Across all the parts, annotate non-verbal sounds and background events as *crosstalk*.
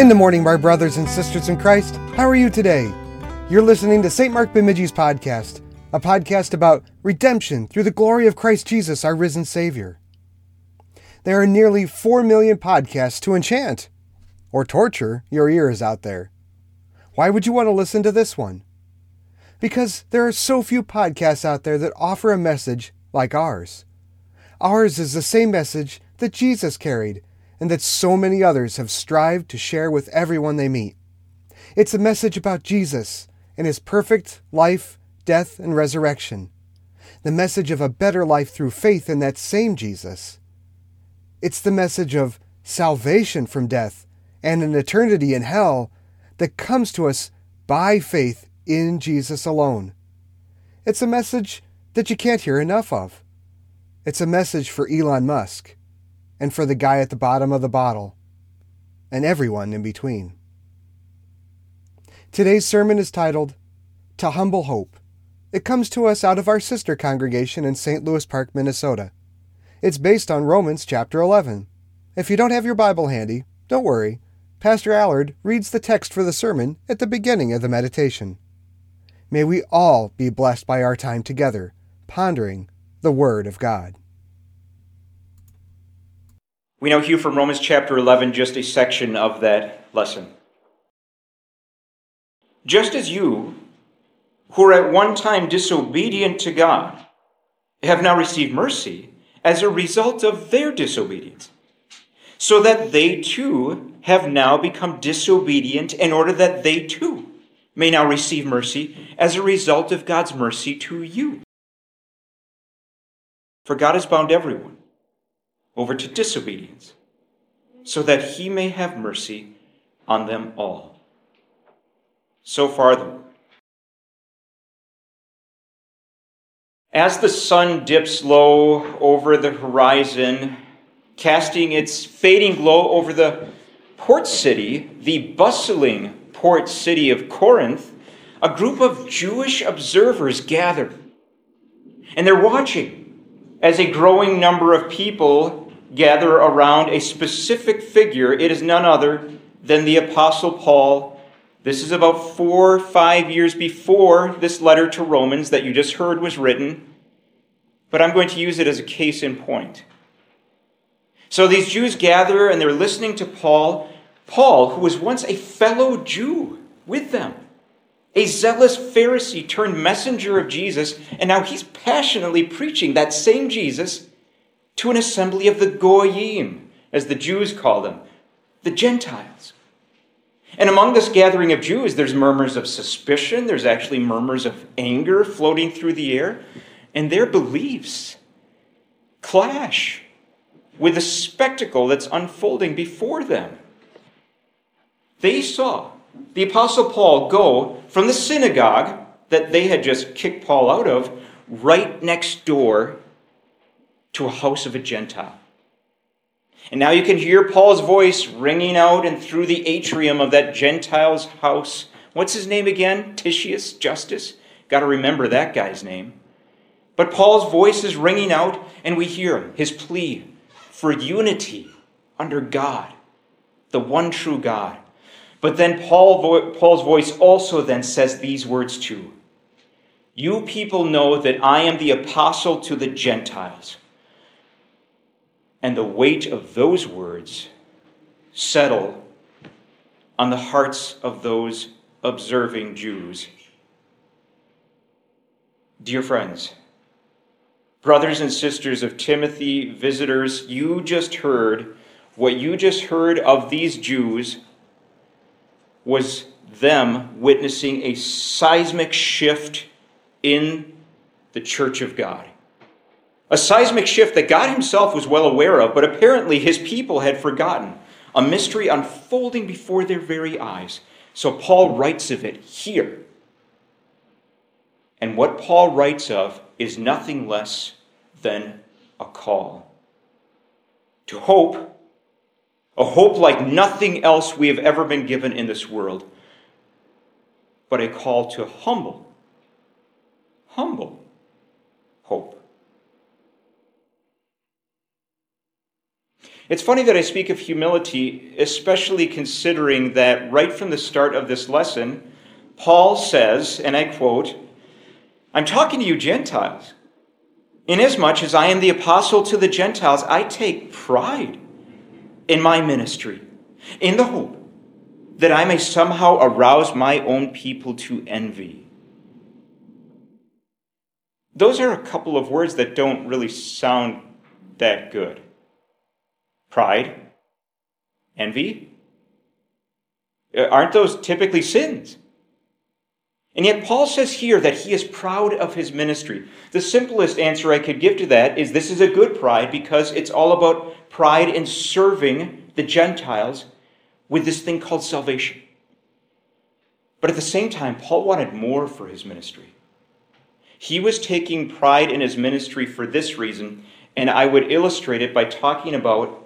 In the morning, my brothers and sisters in Christ, how are you today? You're listening to St. Mark Bemidji's podcast, a podcast about redemption through the glory of Christ Jesus, our risen Savior. There are nearly 4 million podcasts to enchant or torture your ears out there. Why would you want to listen to this one? Because there are so few podcasts out there that offer a message like ours. Ours is the same message that Jesus carried and that so many others have strived to share with everyone they meet. It's a message about Jesus and his perfect life, death, and resurrection. The message of a better life through faith in that same Jesus. It's the message of salvation from death and an eternity in hell that comes to us by faith in Jesus alone. It's a message that you can't hear enough of. It's a message for Elon Musk and for the guy at the bottom of the bottle and everyone in between. Today's sermon is titled To Humble Hope. It comes to us out of our sister congregation in St. Louis Park, Minnesota. It's based on Romans chapter 11. If you don't have your Bible handy, don't worry. Pastor Allard reads the text for the sermon at the beginning of the meditation. May we all be blessed by our time together, pondering the Word of God. We now hear from Romans chapter 11 just a section of that lesson. Just as you, who were at one time disobedient to God, have now received mercy as a result of their disobedience so that they too have now become disobedient in order that they too may now receive mercy as a result of God's mercy to you. For God has bound everyone over to disobedience so that he may have mercy on them all. So far, the word. As the sun dips low over the horizon, casting its fading glow over the port city, the bustling port city of Corinth, a group of Jewish observers gather. And they're watching as a growing number of people gather around a specific figure. It is none other than the Apostle Paul. This is about four five years before this letter to Romans that you just heard was written. But I'm going to use it as a case in point. So these Jews gather and they're listening to Paul. Paul, who was once a fellow Jew with them, a zealous Pharisee turned messenger of Jesus, and now he's passionately preaching that same Jesus to an assembly of the Goyim, as the Jews call them, the Gentiles. And among this gathering of Jews, there's murmurs of suspicion, there's actually murmurs of anger floating through the air, and their beliefs clash with the spectacle that's unfolding before them. They saw the Apostle Paul go from the synagogue that they had just kicked Paul out of right next door to a house of a Gentile. And now you can hear Paul's voice ringing out and through the atrium of that Gentile's house. What's his name again? Titius Justus? Got to remember that guy's name. But Paul's voice is ringing out, and we hear his plea for unity under God, the one true God. But then Paul, Paul's voice also then says these words too. You people know that I am the apostle to the Gentiles. And the weight of those words settle on the hearts of those observing Jews. Dear friends, Brothers and sisters of Timothy, visitors, you just heard what you just heard of these Jews was them witnessing a seismic shift in the church of God. A seismic shift that God Himself was well aware of, but apparently His people had forgotten. A mystery unfolding before their very eyes. So Paul writes of it here. And what Paul writes of is nothing less than a call to hope, a hope like nothing else we have ever been given in this world, but a call to humble, humble hope. It's funny that I speak of humility, especially considering that right from the start of this lesson, Paul says, and I quote, I'm talking to you Gentiles. Inasmuch as I am the apostle to the Gentiles, I take pride in my ministry, in the hope that I may somehow arouse my own people to envy. Those are a couple of words that don't really sound that good pride, envy. Uh, aren't those typically sins? And yet, Paul says here that he is proud of his ministry. The simplest answer I could give to that is this is a good pride because it's all about pride in serving the Gentiles with this thing called salvation. But at the same time, Paul wanted more for his ministry. He was taking pride in his ministry for this reason, and I would illustrate it by talking about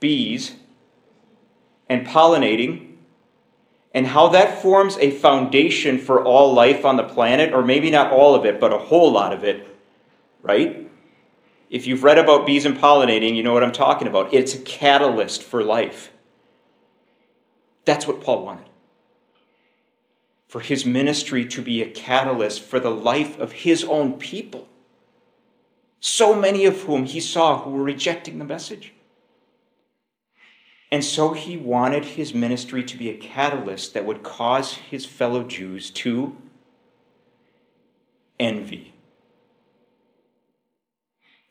bees and pollinating and how that forms a foundation for all life on the planet, or maybe not all of it, but a whole lot of it, right? If you've read about bees and pollinating, you know what I'm talking about. It's a catalyst for life. That's what Paul wanted. For his ministry to be a catalyst for the life of his own people, so many of whom he saw who were rejecting the message. And so he wanted his ministry to be a catalyst that would cause his fellow Jews to envy.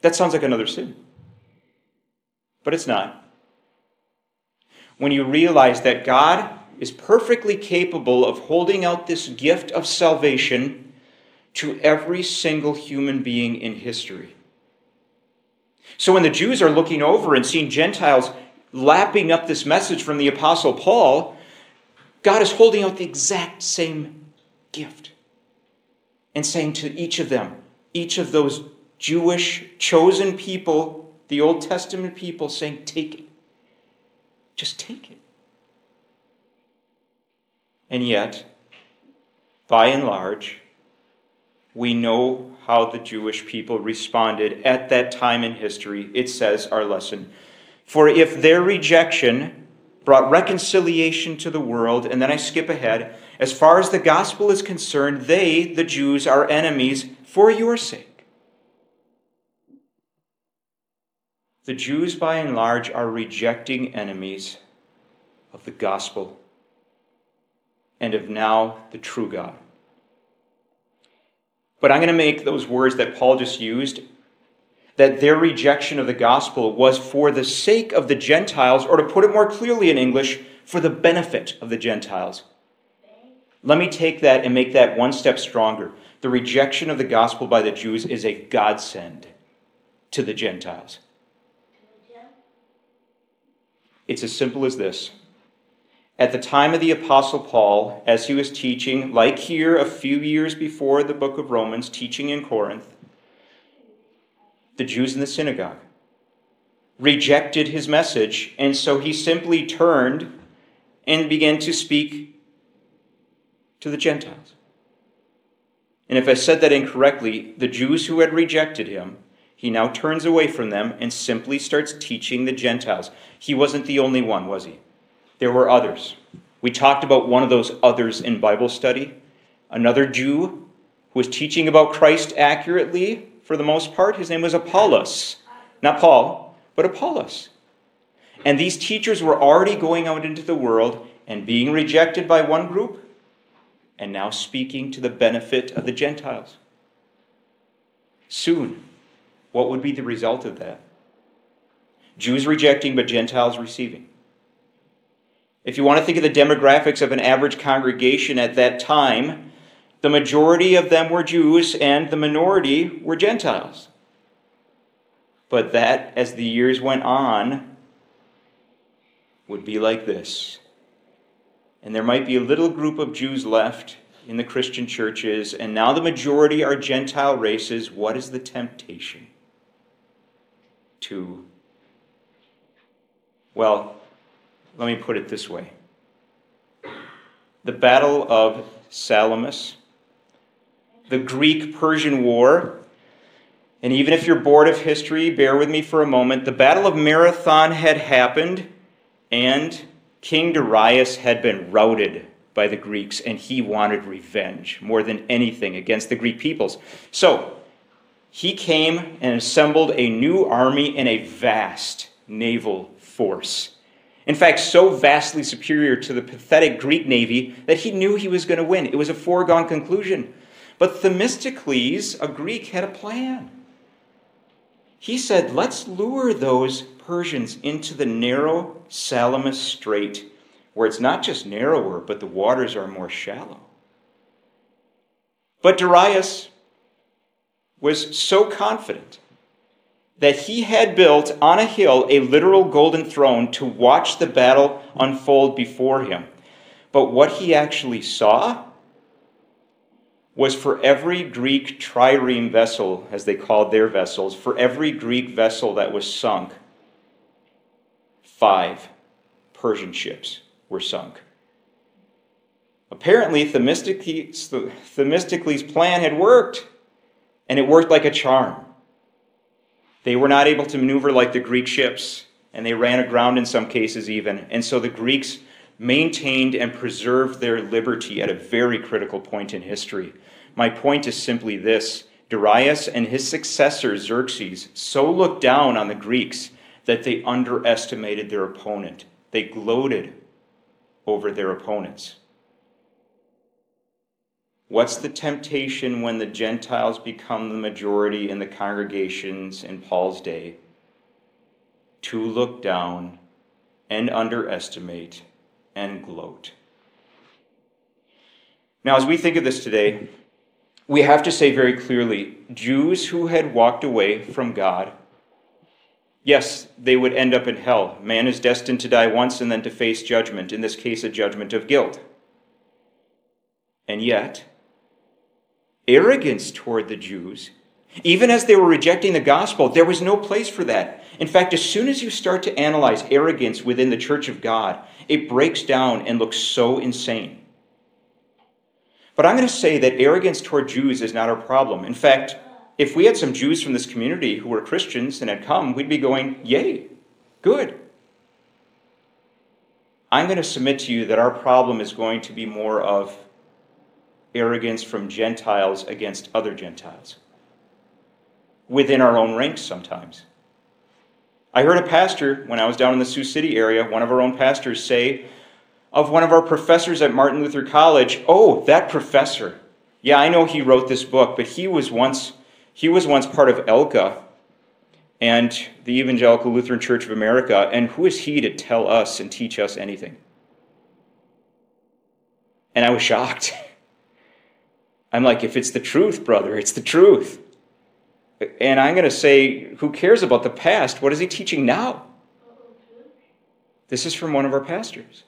That sounds like another sin. But it's not. When you realize that God is perfectly capable of holding out this gift of salvation to every single human being in history. So when the Jews are looking over and seeing Gentiles lapping up this message from the Apostle Paul, God is holding out the exact same gift and saying to each of them, each of those Jewish chosen people, the Old Testament people, saying, Take it. Just take it. And yet, by and large, we know how the Jewish people responded at that time in history. It says our lesson for if their rejection brought reconciliation to the world, and then I skip ahead, as far as the gospel is concerned, they, the Jews, are enemies for your sake. The Jews, by and large, are rejecting enemies of the gospel and of now the true God. But I'm going to make those words that Paul just used that their rejection of the gospel was for the sake of the Gentiles, or to put it more clearly in English, for the benefit of the Gentiles. Let me take that and make that one step stronger. The rejection of the gospel by the Jews is a godsend to the Gentiles. It's as simple as this. At the time of the Apostle Paul, as he was teaching, like here a few years before the book of Romans, teaching in Corinth, the Jews in the synagogue, rejected his message, and so he simply turned and began to speak to the Gentiles. And if I said that incorrectly, the Jews who had rejected him, he now turns away from them and simply starts teaching the Gentiles. He wasn't the only one, was he? There were others. We talked about one of those others in Bible study. Another Jew who was teaching about Christ accurately for the most part. His name was Apollos. Not Paul, but Apollos. And these teachers were already going out into the world and being rejected by one group and now speaking to the benefit of the Gentiles. Soon, what would be the result of that? Jews rejecting, but Gentiles receiving. If you want to think of the demographics of an average congregation at that time, the majority of them were Jews and the minority were Gentiles. But that, as the years went on, would be like this. And there might be a little group of Jews left in the Christian churches, and now the majority are Gentile races. What is the temptation? To, well, let me put it this way the Battle of Salamis the Greek Persian War And even if you're bored of history, bear with me for a moment. The Battle of Marathon had happened, and King Darius had been routed by the Greeks, and he wanted revenge more than anything against the Greek peoples. So, he came and assembled a new army and a vast naval force. In fact, so vastly superior to the pathetic Greek navy that he knew he was going to win. It was a foregone conclusion. But Themistocles, a Greek, had a plan. He said, Let's lure those Persians into the narrow Salamis Strait, where it's not just narrower, but the waters are more shallow. But Darius was so confident that he had built on a hill a literal golden throne to watch the battle unfold before him. But what he actually saw was for every Greek trireme vessel, as they called their vessels, for every Greek vessel that was sunk, five Persian ships were sunk. Apparently, Themistocles' plan had worked, and it worked like a charm. They were not able to maneuver like the Greek ships, and they ran aground in some cases even. And so the Greeks maintained and preserved their liberty at a very critical point in history. My point is simply this Darius and his successor Xerxes so looked down on the Greeks that they underestimated their opponent. They gloated over their opponents. What's the temptation when the Gentiles become the majority in the congregations in Paul's day? To look down and underestimate and gloat. Now, as we think of this today, we have to say very clearly Jews who had walked away from God, yes, they would end up in hell. Man is destined to die once and then to face judgment, in this case, a judgment of guilt. And yet, arrogance toward the Jews. Even as they were rejecting the gospel, there was no place for that. In fact, as soon as you start to analyze arrogance within the church of God, it breaks down and looks so insane. But I'm going to say that arrogance toward Jews is not our problem. In fact, if we had some Jews from this community who were Christians and had come, we'd be going, Yay, good. I'm going to submit to you that our problem is going to be more of arrogance from Gentiles against other Gentiles. Within our own ranks, sometimes. I heard a pastor, when I was down in the Sioux City area, one of our own pastors say of one of our professors at Martin Luther College, Oh, that professor. Yeah, I know he wrote this book, but he was once, he was once part of ELCA and the Evangelical Lutheran Church of America, and who is he to tell us and teach us anything? And I was shocked. *laughs* I'm like, if it's the truth, brother, it's the truth. And I'm going to say, who cares about the past? What is he teaching now? This is from one of our pastors.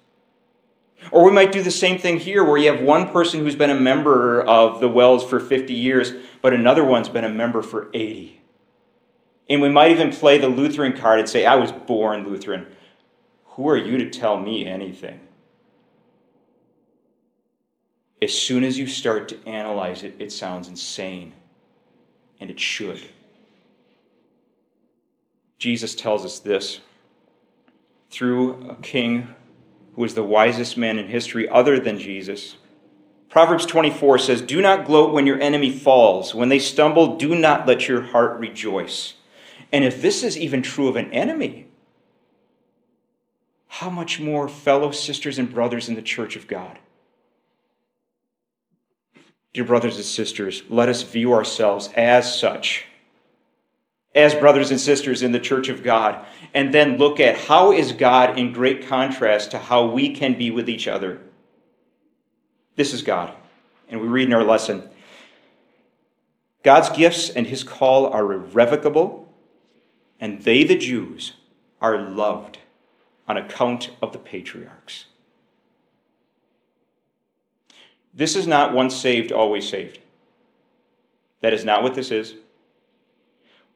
Or we might do the same thing here where you have one person who's been a member of the WELS for 50 years, but another one's been a member for 80. And we might even play the Lutheran card and say, I was born Lutheran. Who are you to tell me anything? as soon as you start to analyze it, it sounds insane. And it should. Jesus tells us this through a king who was the wisest man in history other than Jesus. Proverbs 24 says, Do not gloat when your enemy falls. When they stumble, do not let your heart rejoice. And if this is even true of an enemy, how much more fellow sisters and brothers in the church of God? Dear brothers and sisters, let us view ourselves as such, as brothers and sisters in the church of God, and then look at how is God in great contrast to how we can be with each other. This is God. And we read in our lesson God's gifts and his call are irrevocable, and they, the Jews, are loved on account of the patriarchs. This is not once saved, always saved. That is not what this is.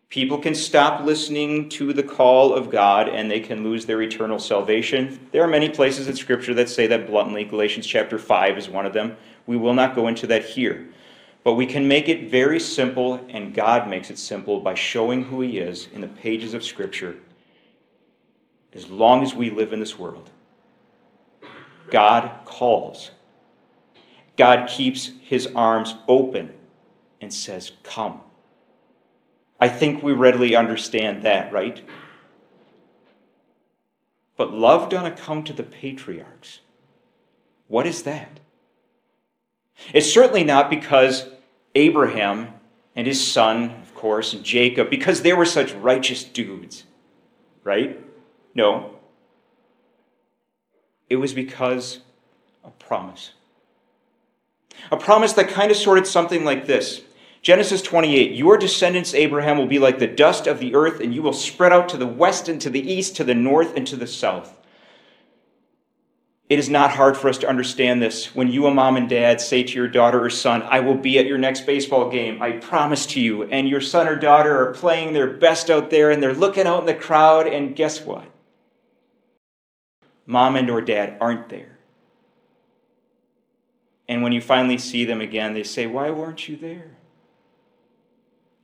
People can stop listening to the call of God and they can lose their eternal salvation. There are many places in Scripture that say that bluntly. Galatians chapter 5 is one of them. We will not go into that here. But we can make it very simple, and God makes it simple by showing who He is in the pages of Scripture as long as we live in this world. God calls. God keeps His arms open and says, Come. I think we readily understand that, right? But love doesn't come to the patriarchs. What is that? It's certainly not because Abraham and his son, of course, and Jacob, because they were such righteous dudes, right? No. It was because of promise. A promise that kind of sorted something like this Genesis 28 Your descendants, Abraham, will be like the dust of the earth, and you will spread out to the west and to the east, to the north and to the south. It is not hard for us to understand this when you, a mom and dad, say to your daughter or son, I will be at your next baseball game, I promise to you, and your son or daughter are playing their best out there and they're looking out in the crowd, and guess what? Mom and or dad aren't there. And when you finally see them again, they say, Why weren't you there?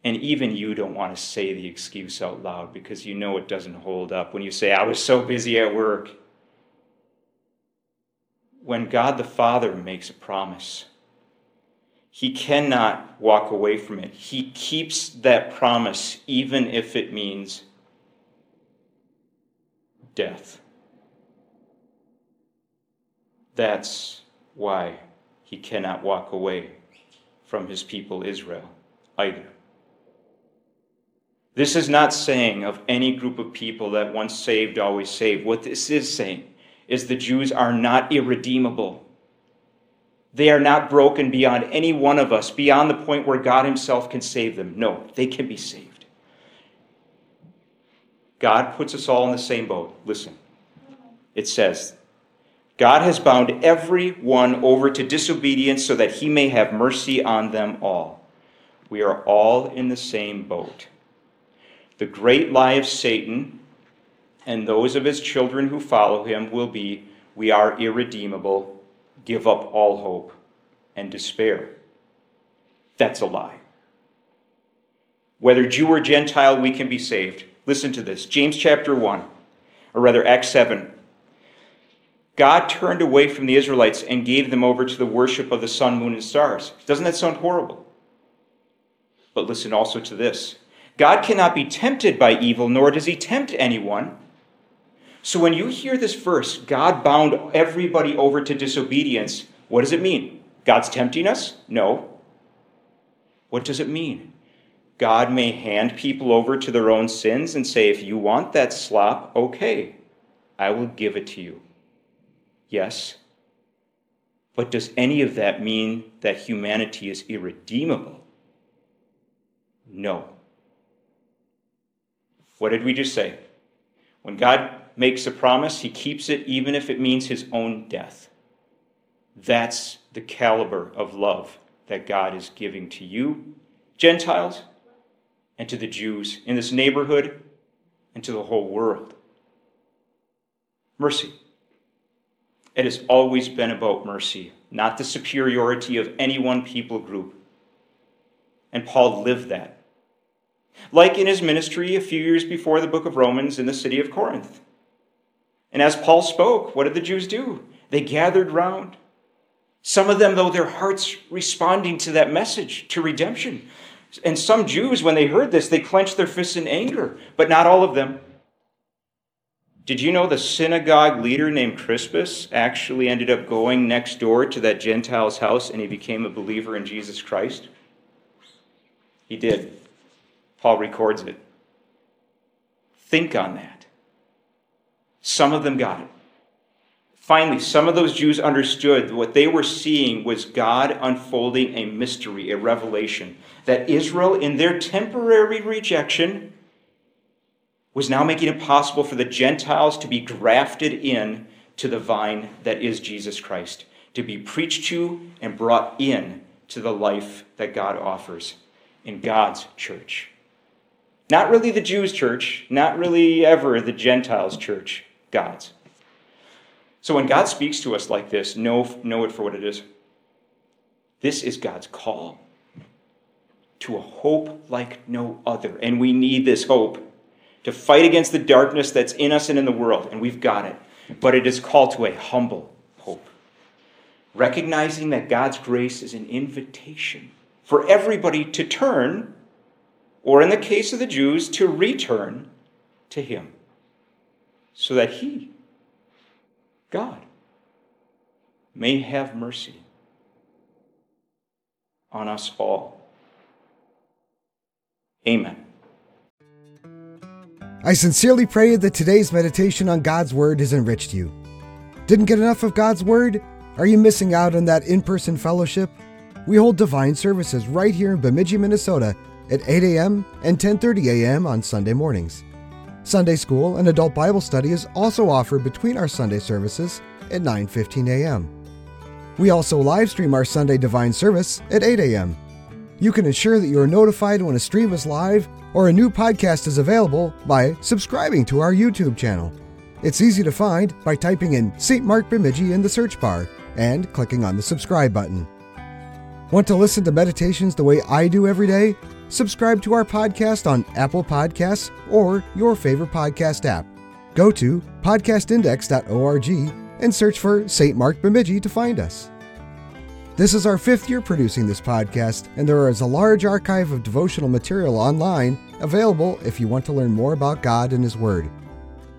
And even you don't want to say the excuse out loud because you know it doesn't hold up when you say, I was so busy at work when God the Father makes a promise, he cannot walk away from it. He keeps that promise even if it means death. That's why he cannot walk away from his people Israel either. This is not saying of any group of people that once saved, always saved. What this is saying is the Jews are not irredeemable. They are not broken beyond any one of us, beyond the point where God Himself can save them. No, they can be saved. God puts us all in the same boat. Listen, it says, God has bound every one over to disobedience so that He may have mercy on them all. We are all in the same boat. The great lie of Satan and those of his children who follow him will be we are irredeemable, give up all hope, and despair. That's a lie. Whether Jew or Gentile, we can be saved. Listen to this James chapter 1, or rather Acts 7. God turned away from the Israelites and gave them over to the worship of the sun, moon, and stars. Doesn't that sound horrible? But listen also to this God cannot be tempted by evil, nor does he tempt anyone. So when you hear this verse, God bound everybody over to disobedience, what does it mean? God's tempting us? No. What does it mean? God may hand people over to their own sins and say, if you want that slop, okay, I will give it to you. Yes. But does any of that mean that humanity is irredeemable? No. What did we just say? When God makes a promise, he keeps it even if it means his own death. That's the caliber of love that God is giving to you, Gentiles, and to the Jews in this neighborhood and to the whole world. Mercy. It has always been about mercy, not the superiority of any one people group. And Paul lived that. Like in his ministry a few years before the book of Romans in the city of Corinth. And as Paul spoke, what did the Jews do? They gathered round. Some of them, though, their hearts responding to that message, to redemption. And some Jews, when they heard this, they clenched their fists in anger, but not all of them. Did you know the synagogue leader named Crispus actually ended up going next door to that Gentile's house and he became a believer in Jesus Christ? He did. Paul records it. Think on that. Some of them got it. Finally, some of those Jews understood what they were seeing was God unfolding a mystery, a revelation, that Israel, in their temporary rejection, was now making it possible for the Gentiles to be grafted in to the vine that is Jesus Christ, to be preached to and brought in to the life that God offers in God's church. Not really the Jews' church, not really ever the Gentiles' church, God's. So when God speaks to us like this, know, know it for what it is. This is God's call. to a hope like no other. And we need this hope to fight against the darkness that's in us and in the world, and we've got it. But it is called to a humble hope, recognizing that God's grace is an invitation for everybody to turn, or in the case of the Jews, to return to Him, so that He, God, may have mercy on us all. Amen. I sincerely pray that today's meditation on God's Word has enriched you. Didn't get enough of God's Word? Are you missing out on that in person fellowship? We hold divine services right here in Bemidji, Minnesota at 8 a.m. and 10:30 a.m. on Sunday mornings. Sunday school and adult Bible study is also offered between our Sunday services at 9:15 a.m. We also live stream our Sunday divine service at 8 a.m. You can ensure that you are notified when a stream is live or a new podcast is available by subscribing to our YouTube channel. It's easy to find by typing in St. Mark Bemidji in the search bar and clicking on the subscribe button. Want to listen to meditations the way I do every day? Subscribe to our podcast on Apple Podcasts or your favorite podcast app. Go to podcastindex.org and search for St. Mark Bemidji to find us. This is our fifth year producing this podcast, and there is a large archive of devotional material online available if you want to learn more about God and His Word.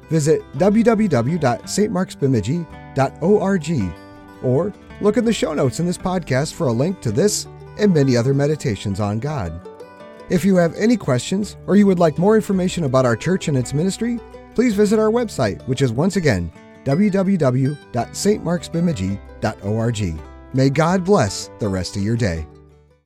Visit www.stmarksbemidji.org or look in the show notes in this podcast for a link to this and many other meditations on God. If you have any questions or you would like more information about our church and its ministry, please visit our website, which is once again www.stmarksbemidji.org. May God bless the rest of your day.